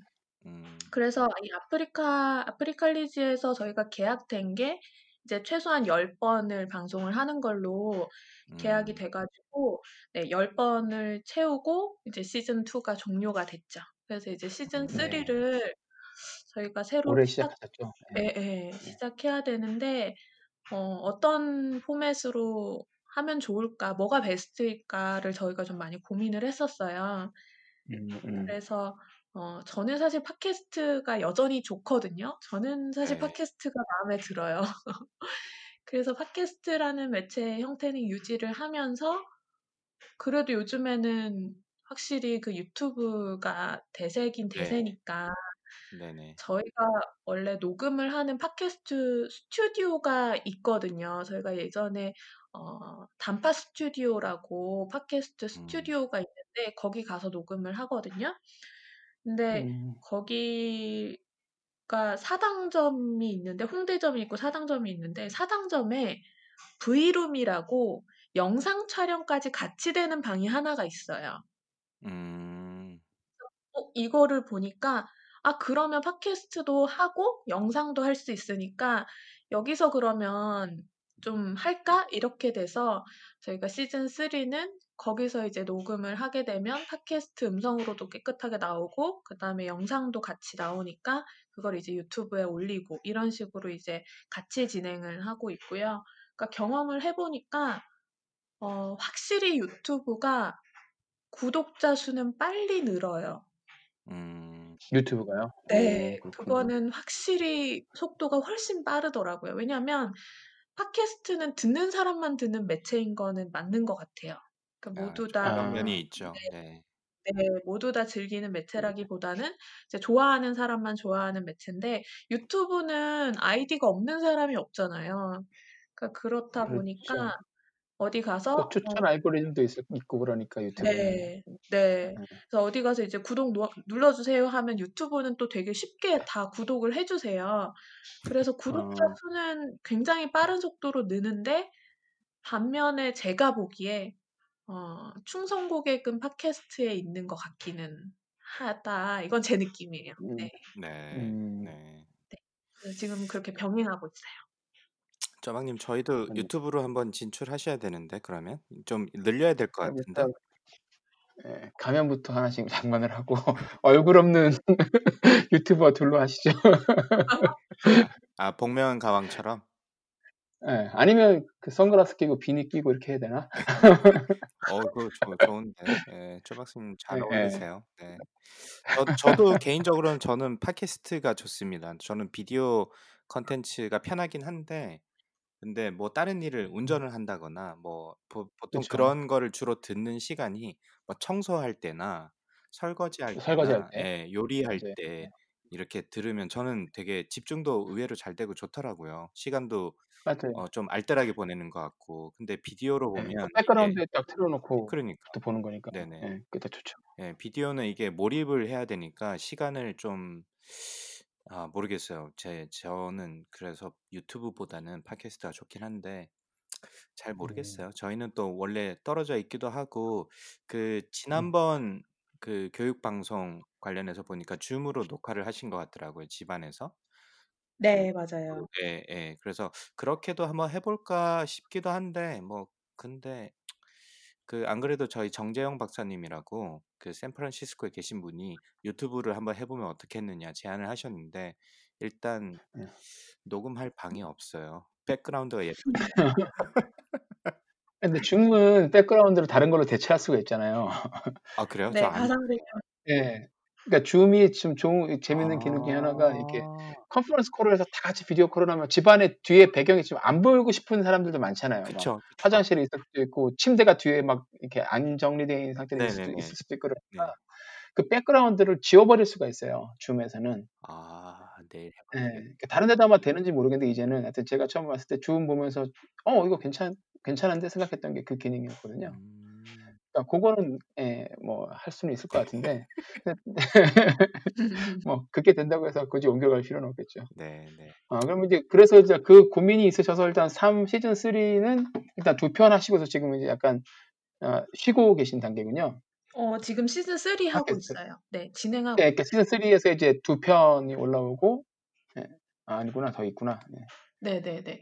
음, 그래서 이 아프리카 아프리칼리지에서 저희가 계약된 게 이제 최소한 10번을 방송을 하는 걸로 계약이 음, 돼 가지고 네 10번을 채우고 이제 시즌 2가 종료가 됐죠. 그래서 이제 시즌 네. 3를 저희가 새로 시작? 네. 예예. 시작해야 되는데 어 어떤 포맷으로 하면 좋을까? 뭐가 베스트일까를 저희가 좀 많이 고민을 했었어요. 음, 음. 그래서 어 저는 사실 팟캐스트가 여전히 좋거든요. 저는 사실 네. 팟캐스트가 마음에 들어요. 그래서 팟캐스트라는 매체의 형태는 유지를 하면서 그래도 요즘에는 확실히 그 유튜브가 대세긴 네. 대세니까 네네. 저희가 원래 녹음을 하는 팟캐스트 스튜디오가 있거든요. 저희가 예전에 어 단파 스튜디오라고 팟캐스트 음, 스튜디오가 있는데 거기 가서 녹음을 하거든요. 근데 음, 거기가 사당점이 있는데 홍대점이 있고 사당점이 있는데 사당점에 브이룸이라고 영상 촬영까지 같이 되는 방이 하나가 있어요. 음, 어 이거를 보니까 '아 그러면 팟캐스트도 하고 영상도 할 수 있으니까 여기서 그러면 좀 할까?' 이렇게 돼서 저희가 시즌 3는 거기서 이제 녹음을 하게 되면 팟캐스트 음성으로도 깨끗하게 나오고 그 다음에 영상도 같이 나오니까 그걸 이제 유튜브에 올리고 이런 식으로 이제 같이 진행을 하고 있고요. 그러니까 경험을 해 보니까 어 확실히 유튜브가 구독자 수는 빨리 늘어요. 음, 유튜브가요? 네. 오. 그거는 확실히 속도가 훨씬 빠르더라고요. 왜냐하면 팟캐스트는 듣는 사람만 듣는 매체인 거는 맞는 것 같아요. 그러니까 아, 모두 좀다 아, 면이 있죠. 네. 네 모두 다 즐기는 매체라기보다는 이제 좋아하는 사람만 좋아하는 매체인데 유튜브는 아이디가 없는 사람이 없잖아요. 그러니까 그렇다 그렇죠. 보니까 어디 가서 또어 추천 알고리즘도 있 있고 그러니까 유튜브는. 네. 네. 네. 그래서 어디 가서 이제 "구독 노 눌러 주세요." 하면 유튜브는 또 되게 쉽게 다 구독을 해 주세요. 그래서 구독자 어. 수는 굉장히 빠른 속도로 느는데 반면에 제가 보기에 어 '충성 고객은 팟캐스트에 있는 것 같기는 하다.' 이건 제 느낌이에요. 음. 네. 네. 음. 네. 네. 지금 그렇게 병행하고 있어요. 쪼박님 저희도 음. 유튜브로 한번 진출하셔야 되는데 그러면 좀 늘려야 될 것 그럼 같은데. 일단 예 가면부터 하나씩 장만을 하고 얼굴 없는 유튜버 둘로 하시죠. 아. 아 복면 가왕처럼? 예. 아니면 그 선글라스 끼고 비니 끼고 이렇게 해야 되나? 어 그거 좋 좋은데. 예. 쪼박님 잘 예예. 어울리세요. 네. 저 저도 개인적으로는 저는 팟캐스트가 좋습니다. 저는 비디오 콘텐츠가 편하긴 한데 근데 뭐 다른 일을 음. 운전을 한다거나 뭐보 보통 그쵸. 그런 거를 주로 듣는 시간이 뭐 청소할 때나 설거지할 설거지할 때나 때. 예 요리할 맞아요. 때 네. 이렇게 들으면 저는 되게 집중도 의외로 잘 되고 좋더라고요. 시간도 맞아요. 어 좀 알뜰하게 보내는 것 같고. 근데 비디오로 예. 그 보면 이게 백그라운드에 딱 틀어 놓고 그러니까. 또 보는 거니까. 네네. 예. 그게 더 좋죠. 예. 비디오는 이게 몰입을 해야 되니까 시간을 좀 아 모르겠어요. 제 저는 그래서 유튜브보다는 팟캐스트가 좋긴 한데 잘 음. 모르겠어요. 저희는 또 원래 떨어져 있기도 하고 그 음. 지난번 그 교육 방송 관련해서 보니까 줌으로 녹화를 하신 것 같더라고요 집안에서. 그네 맞아요. 그 예예. 그래서 '그렇게도 한번 해 볼까?' 싶기도 한데 뭐 근데 그 안 그래도 저희 정재영 박사님이라고 그 샌프란시스코에 계신 분이 "유튜브를 한번 해 보면 어떻겠느냐." 제안을 하셨는데 일단 예. 녹음할 방이 없어요. 백그라운드가 예쁘지 근데 줌은 백그라운드를 다른 걸로 대체할 수가 있잖아요. 아 그래요? 저네안 가상 배경 예. 그러니까 Zoom이 좀 좋은 재밌는 기능 중에 하나가 이렇게 아. conference call을 해서 다 같이 video call을 하면 집안에 뒤에 배경이 좀안 보이고 싶은 사람들도 많잖아요. 막 그쵸, 그쵸. 화장실에 있을 수도 있고 침대가 뒤에 막 이렇게 안 정리되어 있는 상태로 있을 수도. 있을 수도 있고 그러니까 네. 그 background를 지워 버릴 수가 있어요 Zoom에서는. 아 내일 되겠 그 다른 데도 아마 되는지 모르겠는데 이제는 하여튼 제가 처음 봤을 때 줌 보면서 '어 이거 괜찮 괜찮은데?' 생각했던 게 그 기능이었거든요. 음. 그러니까 고거는 예 뭐할 수는 있을 것 같은데 근데 뭐 그렇게 된다고 해서 굳이 옮겨갈 필요는 없겠죠. 네 네. 아 그러면 이제 그래서 이제 그 고민이 있으셔서 일단 3 시즌 3는 일단 2편 하시고서 지금 이제 약간 어 쉬고 계신 단계군요. 어 지금 시즌 3 하고 팟캐스트. 있어요. 네 진행하고 예 그러니까 시즌 3에서 이제 2 편이 올라오고 예. 아 아니구나. 더 있구나. 네. 네네네.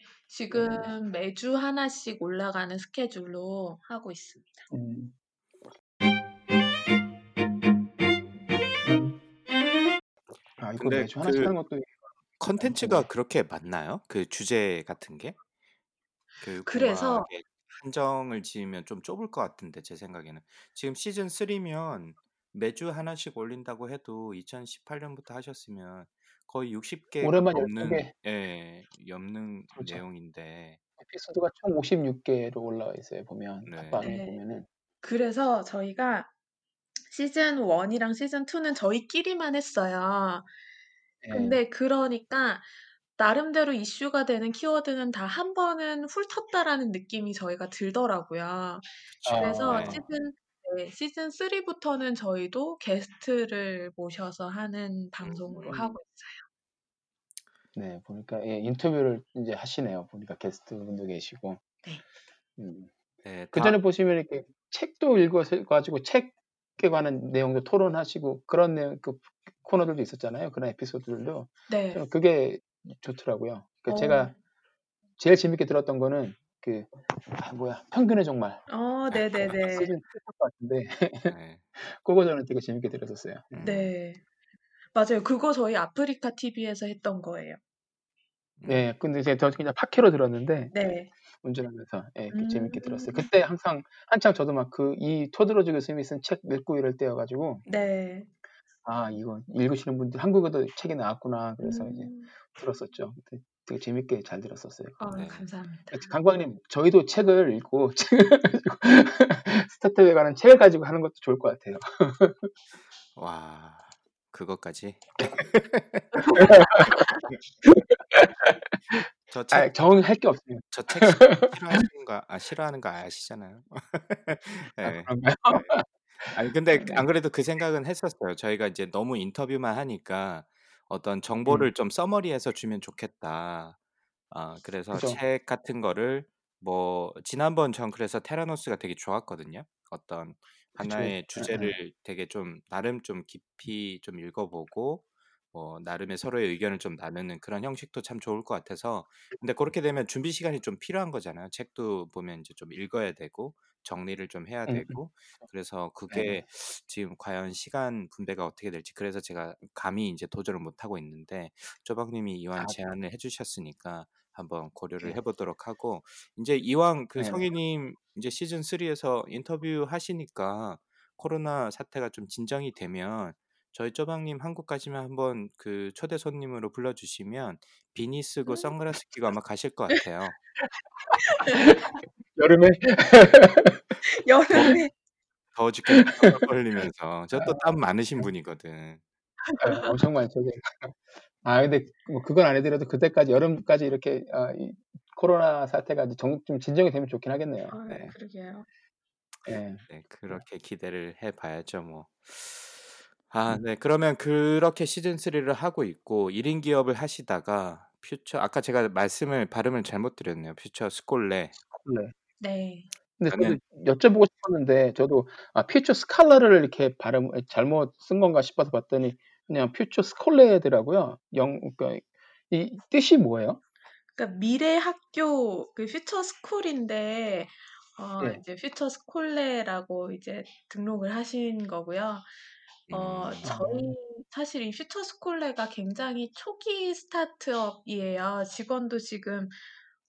네네네. 지금 매주 하나씩 올라가는 스케줄로 하고 있습니다. 음. 아 이거 근데 매주 하나씩 그 하는 것도 콘텐츠가 네. 그렇게 많나요? 그 주제 같은 게? 그래서 한정을 지으면 좀 좁을 것 같은데 제 생각에는. 지금 시즌 3면 매주 하나씩 올린다고 해도 2018 년부터 하셨으면 거의 60 개가 올해만 12 넘는 개. 예 넘는 그렇죠. 내용인데 에피소드가 총 56 개로 올라와 있어요 보면 네. 팟빵에 네. 보면은. 그래서 저희가 시즌 1이랑 시즌 2는 저희끼리만 했어요. 예. 근데 그러니까 나름대로 이슈가 되는 키워드는 다 한 번은 훑었다라는 느낌이 저희가 들더라고요. 그래서 네. 시즌 네 시즌 3부터는 저희도 게스트를 모셔서 하는 방송으로 하고 음. 있어요. 네. 보니까 예 인터뷰를 인제 하시네요. 보니까 게스트분도 계시고. 네. 음. 네. 다 그전에 보시면 이렇게 책도 읽으셔 가지고 책 에 관한 내용도 토론하시고 그런 내용 그 코너들도 있었잖아요. 그런 에피소드들도. 네. 저는 그게 좋더라고요. 그러니까 어. 제가 제일 재밌게 들었던 거는 그 아 뭐야 평균의 종말. 어 네네네. 시즌 2였던 것 같은데 네. 그거 저는 되게 재밌게 들었었어요. 예. 음. 네. 맞아요. 그거 저희 아프리카 TV에서 했던 거예요. 음. 네. 근데 제가 저 그냥 팟캐로 들었는데 네. 운전하면서 예 음. 재밌게 들었어요. 그때 항상 한창 저도 막 그 이 토드로즈 교수님이 쓴 책 읽고 이럴 때여 가지고 네. '아 이거 읽으시는 분들 한국어도 책이 나왔구나.' 그래서 이제 음. 들었었죠. 그때 되게 재밌게 잘 들었었어요. 어, 네. 감사합니다. 강광님, 저희도 책을 읽고 책을 가지고 스타트업에 관한 책을 가지고 하는 것도 좋을 것 같아요. 와, 그것까지. 저 책, 아, 정할 게 없어요. 저 책 싫어하시는 거, 아, 싫어하는 거 아시잖아요. 아, 네. 그런가요? 네. 아니, 근데 네. 안 그래도 그 생각은 했었어요. 저희가 이제 너무 인터뷰만 하니까 어떤 음, 정보를 좀 서머리해서 주면 좋겠다. 아, 그래서 그죠. 책 같은 거를 뭐 지난번 전 그래서 테라노스가 되게 좋았거든요. 어떤 그쵸. 하나의 예, 예. 주제를 되게 좀 나름 좀 깊이 좀 읽어보고 뭐 나름의 서로의 의견을 좀 나누는 그런 형식도 참 좋을 것 같아서 근데 그렇게 되면 준비 시간이 좀 필요한 거잖아요. 책도 보면 이제 좀 읽어야 되고 정리를 좀 해야 음, 음. 되고 그래서 네. 그게 지금 과연 시간 분배가 어떻게 될지 그래서 제가 감히 이제 도전을 못 하고 있는데 조박님이 이왕 아, 제안을 해주셨으니까 한번 고려를 네. 해보도록 하고 이제 이왕 그 네. 성희님 이제 시즌 3에서 인터뷰 하시니까 코로나 사태가 좀 진정이 되면 저희 쪼박님 한국 가시면 한번 그 초대 손님으로 불러주시면 비니 쓰고 음. 선글라스 끼고 아마 가실 것 같아요. 여름에 여름에 더워 죽겠는 땀 흘리면서 저 또 땀 많으신 분이거든. 아, 엄청 많죠. 네. 아, 근데 뭐 그건 안 해드려도 그때까지 여름까지 이렇게 아, 이 코로나 사태가 이제 정- 좀 진정이 되면 좋긴 하겠네요. 아, 네. 그러게요. 네. 네, 그렇게 기대를 해봐야죠, 뭐. 아, 네. 그러면 그렇게 시즌 3를 하고 있고 1인 기업을 하시다가 퓨처 아까 제가 말씀을 발음을 잘못 드렸네요. 퓨처 스콜레. 네. 네. 근데 저도 여쭤보고 싶었는데 저도 아, 퓨처 스칼라를 이렇게 발음 잘못 쓴 건가 싶어서 봤더니 그냥 퓨처 스콜레더라고요. 영 그러니까 이 뜻이 뭐예요? 그러니까 미래 학교 그 퓨처 스쿨인데 어 예. 이제 퓨처 스콜레라고 이제 등록을 하신 거고요. 어 음, 저희 아, 사실 이 퓨처 스콜레가 굉장히 초기 스타트업이에요. 직원도 지금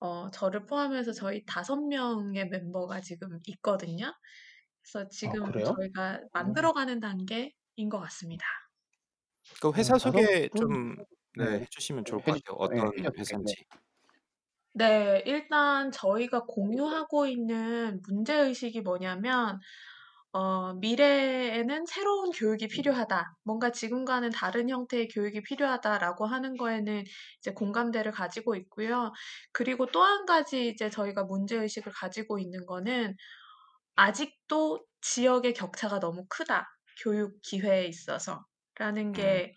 어 저를 포함해서 저희 다섯 명의 멤버가 지금 있거든요. 그래서 아, 지금 그래요? 저희가 어, 만들어가는 단계인 것 같습니다. 그 회사 어, 다섯 소개 분? 좀 네, 네. 해주시면 네, 좋을 것 해주, 같아요. 예, 어떤. 네. 회사인지. 네, 일단 저희가 공유하고 있는 문제의식이 뭐냐면, 어, 미래에는 새로운 교육이 필요하다. 뭔가 지금과는 다른 형태의 교육이 필요하다라고 하는 거에는 이제 공감대를 가지고 있고요. 그리고 또 한 가지 이제 저희가 문제의식을 가지고 있는 거는 아직도 지역의 격차가 너무 크다. 교육 기회에 있어서. 라는 음, 게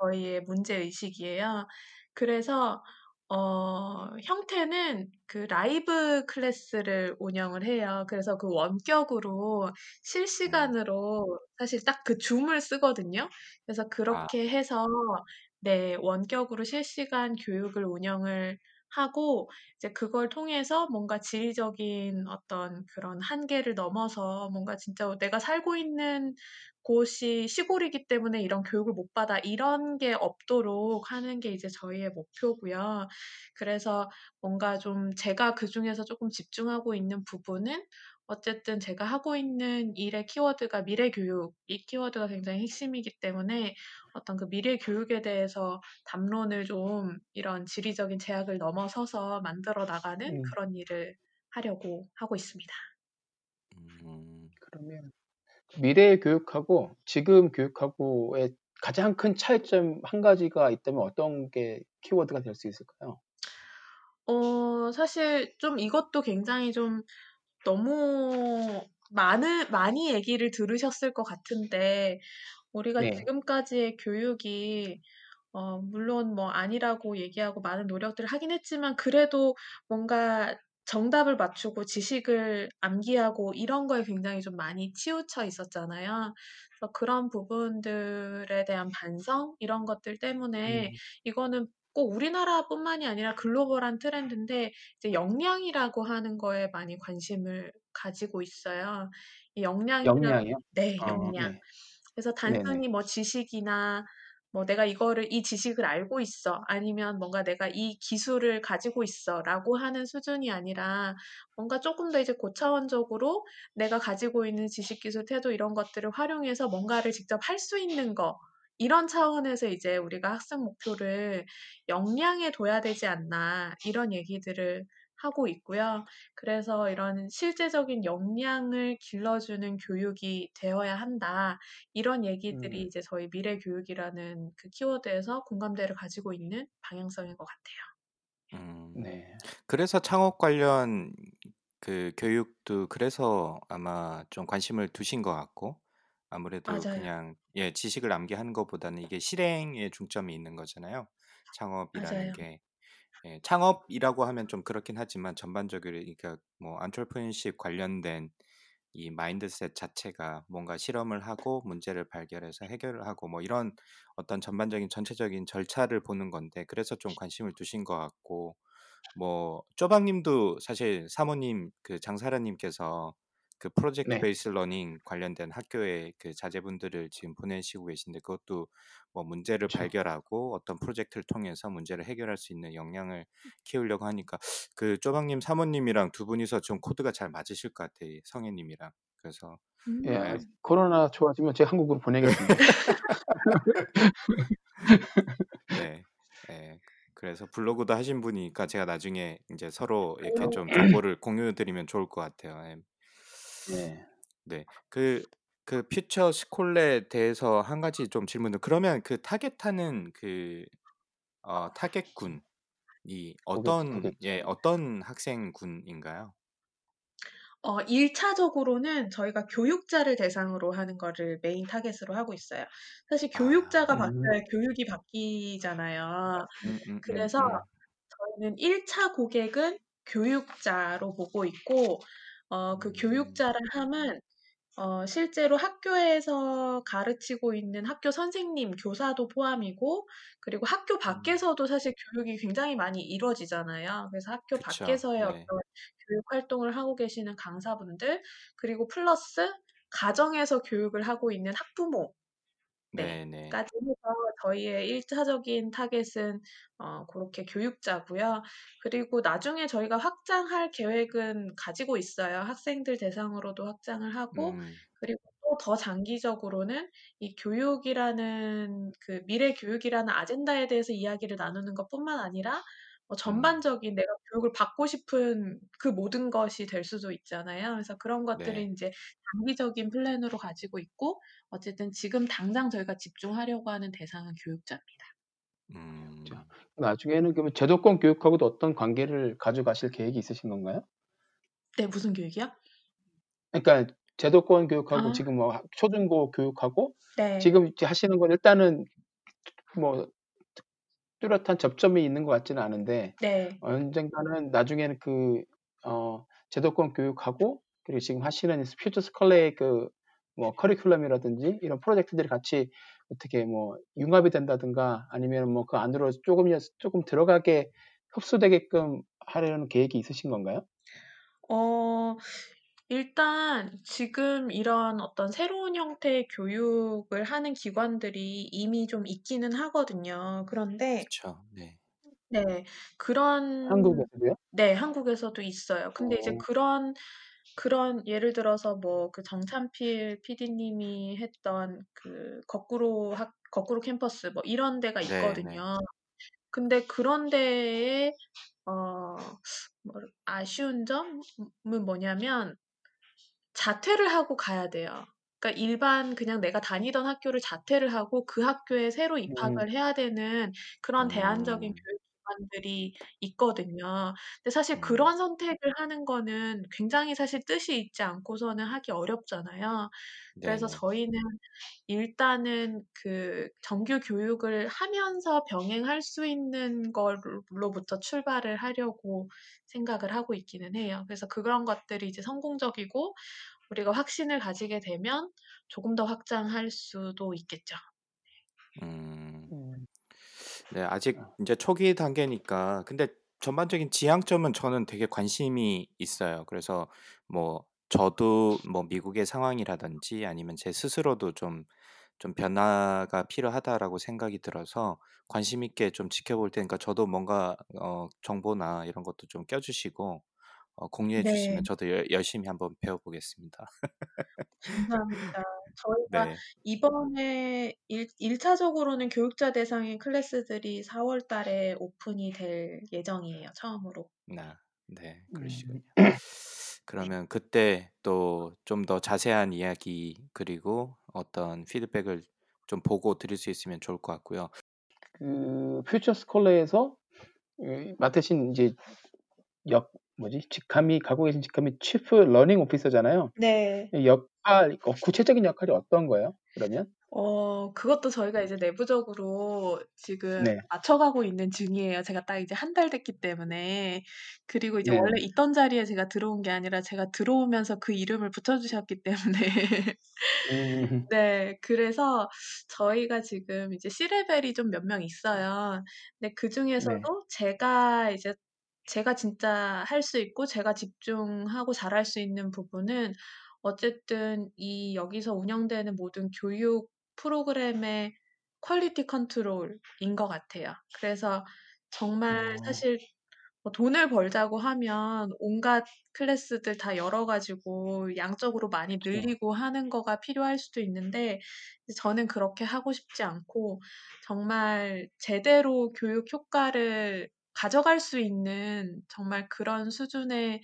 저희의 문제의식이에요. 그래서 어, 형태는 그 live class를 운영을 해요. 그래서 그 원격으로 음. 실시간으로 사실 딱 그 Zoom을 쓰거든요. 그래서 아, 그렇게 해서 네, 원격으로 실시간 교육을 운영을 하고 이제 그걸 통해서 뭔가 지리적인 어떤 그런 한계를 넘어서 뭔가 진짜 내가 살고 있는 곳이 시골이기 때문에 이런 교육을 못 받아 이런 게 없도록 하는 게 이제 저희의 목표고요. 그래서 뭔가 좀 제가 그 중에서 조금 집중하고 있는 부분은 어쨌든 제가 하고 있는 일의 키워드가 미래 교육, 이 키워드가 굉장히 핵심이기 때문에 어떤 그 미래 교육에 대해서 담론을 좀 이런 지리적인 제약을 넘어서서 만들어 나가는 음, 그런 일을 하려고 하고 있습니다. 음, 그러면 미래 교육하고 지금 교육하고의 가장 큰 차이점 한 가지가 있다면 어떤 게 키워드가 될 수 있을까요? 어, 사실 좀 이것도 굉장히 좀 너무 많은, 많이 얘기를 들으셨을 것 같은데, 우리가 네. 지금까지의 교육이 어, 물론 뭐 아니라고 얘기하고 많은 노력들을 하긴 했지만 그래도 뭔가 정답을 맞추고 지식을 암기하고 이런 거에 굉장히 좀 많이 치우쳐 있었잖아요. 그래서 그런 부분들에 대한 반성 이런 것들 때문에 음, 이거는 꼭 우리나라뿐만이 아니라 글로벌한 트렌드인데 이제 역량이라고 하는 거에 많이 관심을 가지고 있어요. 이 역량이란 역량이요? 네, 어, 역량. 네. 그래서 네네. 단순히 뭐 지식이나 뭐 내가 이거를 이 지식을 알고 있어. 아니면 뭔가 내가 이 기술을 가지고 있어라고 하는 수준이 아니라 뭔가 조금 더 이제 고차원적으로 내가 가지고 있는 지식, 기술, 태도 이런 것들을 활용해서 뭔가를 직접 할 수 있는 거. 이런 차원에서 이제 우리가 학습 목표를 역량에 둬야 되지 않나. 이런 얘기들을 하고 있고요. 그래서 이런 실제적인 역량을 길러주는 교육이 되어야 한다. 이런 얘기들이 음. 이제 저희 미래 교육이라는 그 키워드에서 공감대를 가지고 있는 방향성인 것 같아요. 음. 네. 그래서 창업 관련 그 교육도 그래서 아마 좀 관심을 두신 것 같고 아무래도 맞아요. 그냥 예, 지식을 암기하는 것보다는 이게 실행에 중점이 있는 거잖아요. 창업이라는 맞아요. 게 예, 창업이라고 하면 좀 그렇긴 하지만 전반적으로 그러니까 뭐 entrepreneurship 관련된 이 mindset 자체가 뭔가 실험을 하고 문제를 발견해서 해결을 하고 뭐 이런 어떤 전반적인 전체적인 절차를 보는 건데 그래서 좀 관심을 두신 것 같고 뭐 쪼박님도 사실 사모님 그 장사라님께서 그 프로젝트 네. based learning 관련된 학교에 그 자제분들을 지금 보내시고 계신데 그것도 뭐 문제를 그쵸. 발견하고 어떤 프로젝트를 통해서 문제를 해결할 수 있는 역량을 키우려고 하니까 그 쪼박님 사모님이랑 두 분이서 좀 코드가 잘 맞으실 것 같아요. 이 성애님이랑. 그래서 예. 음. 예. 코로나 좋아지면 제가 한국으로 보내겠습니다. 네. 예. 그래서 블로그도 하신 분이니까 제가 나중에 인제 서로 이렇게 오. 좀 정보를 공유해 드리면 좋을 것 같아요. 예. 네. 네. 그 그 퓨처 스콜렛에 대해서 한 가지 좀 질문을 그러면 그 target하는 그 어 target군이 어떤 예, 어떤 학생군인가요? 어 1 차적으로는 저희가 교육자를 대상으로 하는 거를 main target으로 하고 있어요. 사실 아. 교육자가 음. 바뀌어야 교육이 바뀌잖아요. 그래서 음음음음. 저희는 1 차 고객은 교육자로 보고 있고 어그 음. 교육자라 함은 어 실제로 학교에서 가르치고 있는 학교 선생님, 교사도 포함이고 그리고 학교 음. 밖에서도 사실 교육이 굉장히 많이 이루어지잖아요. 그래서 학교 그쵸. 밖에서의 어떤 네. 교육 활동을 하고 계시는 강사분들 그리고 플러스 가정에서 교육을 하고 있는 학부모 네. 네네. 까지 해서 저희의 1 차적인 target은 어 고렇게 교육자고요. 그리고 나중에 저희가 확장할 계획은 가지고 있어요. 학생들 대상으로도 확장을 하고 음. 그리고 또 더 장기적으로는 이 교육이라는 그 미래 교육이라는 아젠다에 대해서 이야기를 나누는 것뿐만 아니라 어 음. 전반적인 내가 교육을 받고 싶은 그 모든 것이 될 수도 있잖아요. 그래서 그런 것들을 네. 인제 장기적인 플랜으로 가지고 있고 어쨌든 지금 당장 저희가 집중하려고 하는 대상은 교육자입니다. 자, 음. 나중에는 그러면 제도권 교육하고도 어떤 관계를 가져가실 계획이 있으신 건가요? 네. 무슨 교육이요? 그러니까 제도권 교육하고 아. 지금 뭐하 초중고 교육하고 네. 지금 하시는 건 일단은 뭐특 뚜렷한 접점이 있는 것 같지는 않은데 네. 언젠가는 나중에는 그 어 제도권 교육하고 그리고 지금 하시는 퓨처 스컬렛의 그 뭐 커리큘럼이라든지 이런 프로젝트들이 같이 어떻게 뭐 융합이 된다든가 아니면은 뭐그 안으로 쪼금이라도 쪼금 들어가게 흡수되게끔 하려는 계획이 있으신 건가요? 어 일단 지금 이런 어떤 새로운 형태의 교육을 하는 기관들이 이미 좀 있기는 하거든요. 그런데 그쵸. 네. 네. 그런 한국에서도요? 네. 한국에서도 있어요. 근데 이제 어. 그런 그런 예를 들어서 뭐 그 정찬필 PD님이 했던 그 거꾸로 학 거꾸로 캠퍼스 뭐 이런 데가 네네. 있거든요. 근데 그런 데에 어 뭐라 아쉬운 점은 뭐냐면 자퇴를 하고 가야 돼요. 그러니까 일반 그냥 내가 다니던 학교를 자퇴를 하고 그 학교에 새로 음. 입학을 해야 되는 그런 대안적인 음. 교육 기관들이 있거든요. 근데 사실 음. 그런 선택을 하는 거는 굉장히 사실 뜻이 있지 않고서는 하기 어렵잖아요. 그래서 네네. 저희는 일단은 그 정규 교육을 하면서 병행할 수 있는 걸로부터 출발을 하려고 생각을 하고 있기는 해요. 그래서 그런 것들이 이제 성공적이고 우리가 확신을 가지게 되면 조금 더 확장할 수도 있겠죠. 음. 음. 네. 아직 아. 인제 초기 단계니까 근데 전반적인 지향점은 저는 되게 관심이 있어요. 그래서 뭐 저도 뭐 미국의 상황이라든지 아니면 제 스스로도 좀 좀 '변화가 필요하다.'라고 생각이 들어서 관심 있게 좀 지켜볼 테니까 저도 뭔가 어 정보나 이런 것도 좀 껴 주시고 어 공유해 네. 주시면 저도 열 열심히 한번 배워 보겠습니다. 감사합니다. 저희가 네. 이번에 일 1 차적으로는 교육자 대상의 클래스들이 4월 달에 오픈이 될 예정이에요, 처음으로. 나 네. 음. 그러시군요. 그러면 그때 또 좀 더 자세한 이야기 그리고 어떤 피드백을 좀 보고 드릴 수 있으면 좋을 것 같고요. 그 Future Scholar에서 이 맡으신 이제 역 뭐지? 직함이 갖고 계신 직함이 Chief Learning Officer잖아요. 네. 이 역할 어 구체적인 역할이 어떤 거예요? 그러면? 어 그것도 저희가 이제 내부적으로 지금 네. 맞춰가고 있는 중이에요. 제가 딱 이제 한 달 됐기 때문에. 그리고 이제 네. 원래 있던 자리에 제가 들어온 게 아니라 제가 들어오면서 그 이름을 붙여 주셨기 때문에 음. 네. 그래서 저희가 지금 이제 C레벨이 좀 몇 명 있어요. 근데 네. 그중에서도 제가 이제 제가 진짜 할 수 있고 제가 집중하고 잘할 수 있는 부분은 어쨌든 이 여기서 운영되는 모든 교육 프로그램의 quality control인 것 같아요. 그래서 정말 어. 사실 뭐 돈을 벌자고 하면 온갖 클래스들 다 열어 가지고 양적으로 많이. 늘리고 하는 거가 필요할 수도 있는데 저는 그렇게 하고 싶지 않고 정말 제대로 교육 효과를 가져갈 수 있는 정말 그런 수준의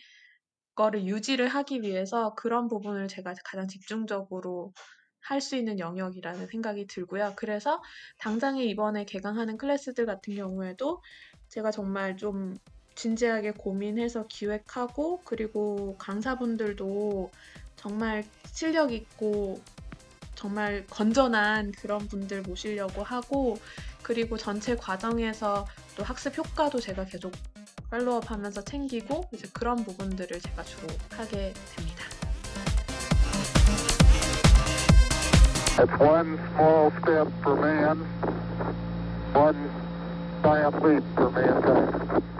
거를 유지를 하기 위해서 그런 부분을 제가 가장 집중적으로 할 수 있는 영역이라는 생각이 들고요. 그래서 당장에 이번에 개강하는 클래스들 같은 경우에도 제가 정말 좀 진지하게 고민해서 기획하고 그리고 강사분들도 정말 실력 있고 정말 건전한 그런 분들 모시려고 하고 그리고 전체 과정에서 또 학습 효과도 제가 계속 팔로우업하면서 챙기고 이제 그런 부분들을 제가 주로 하게 됩니다. It's one small step for man, one giant leap for mankind.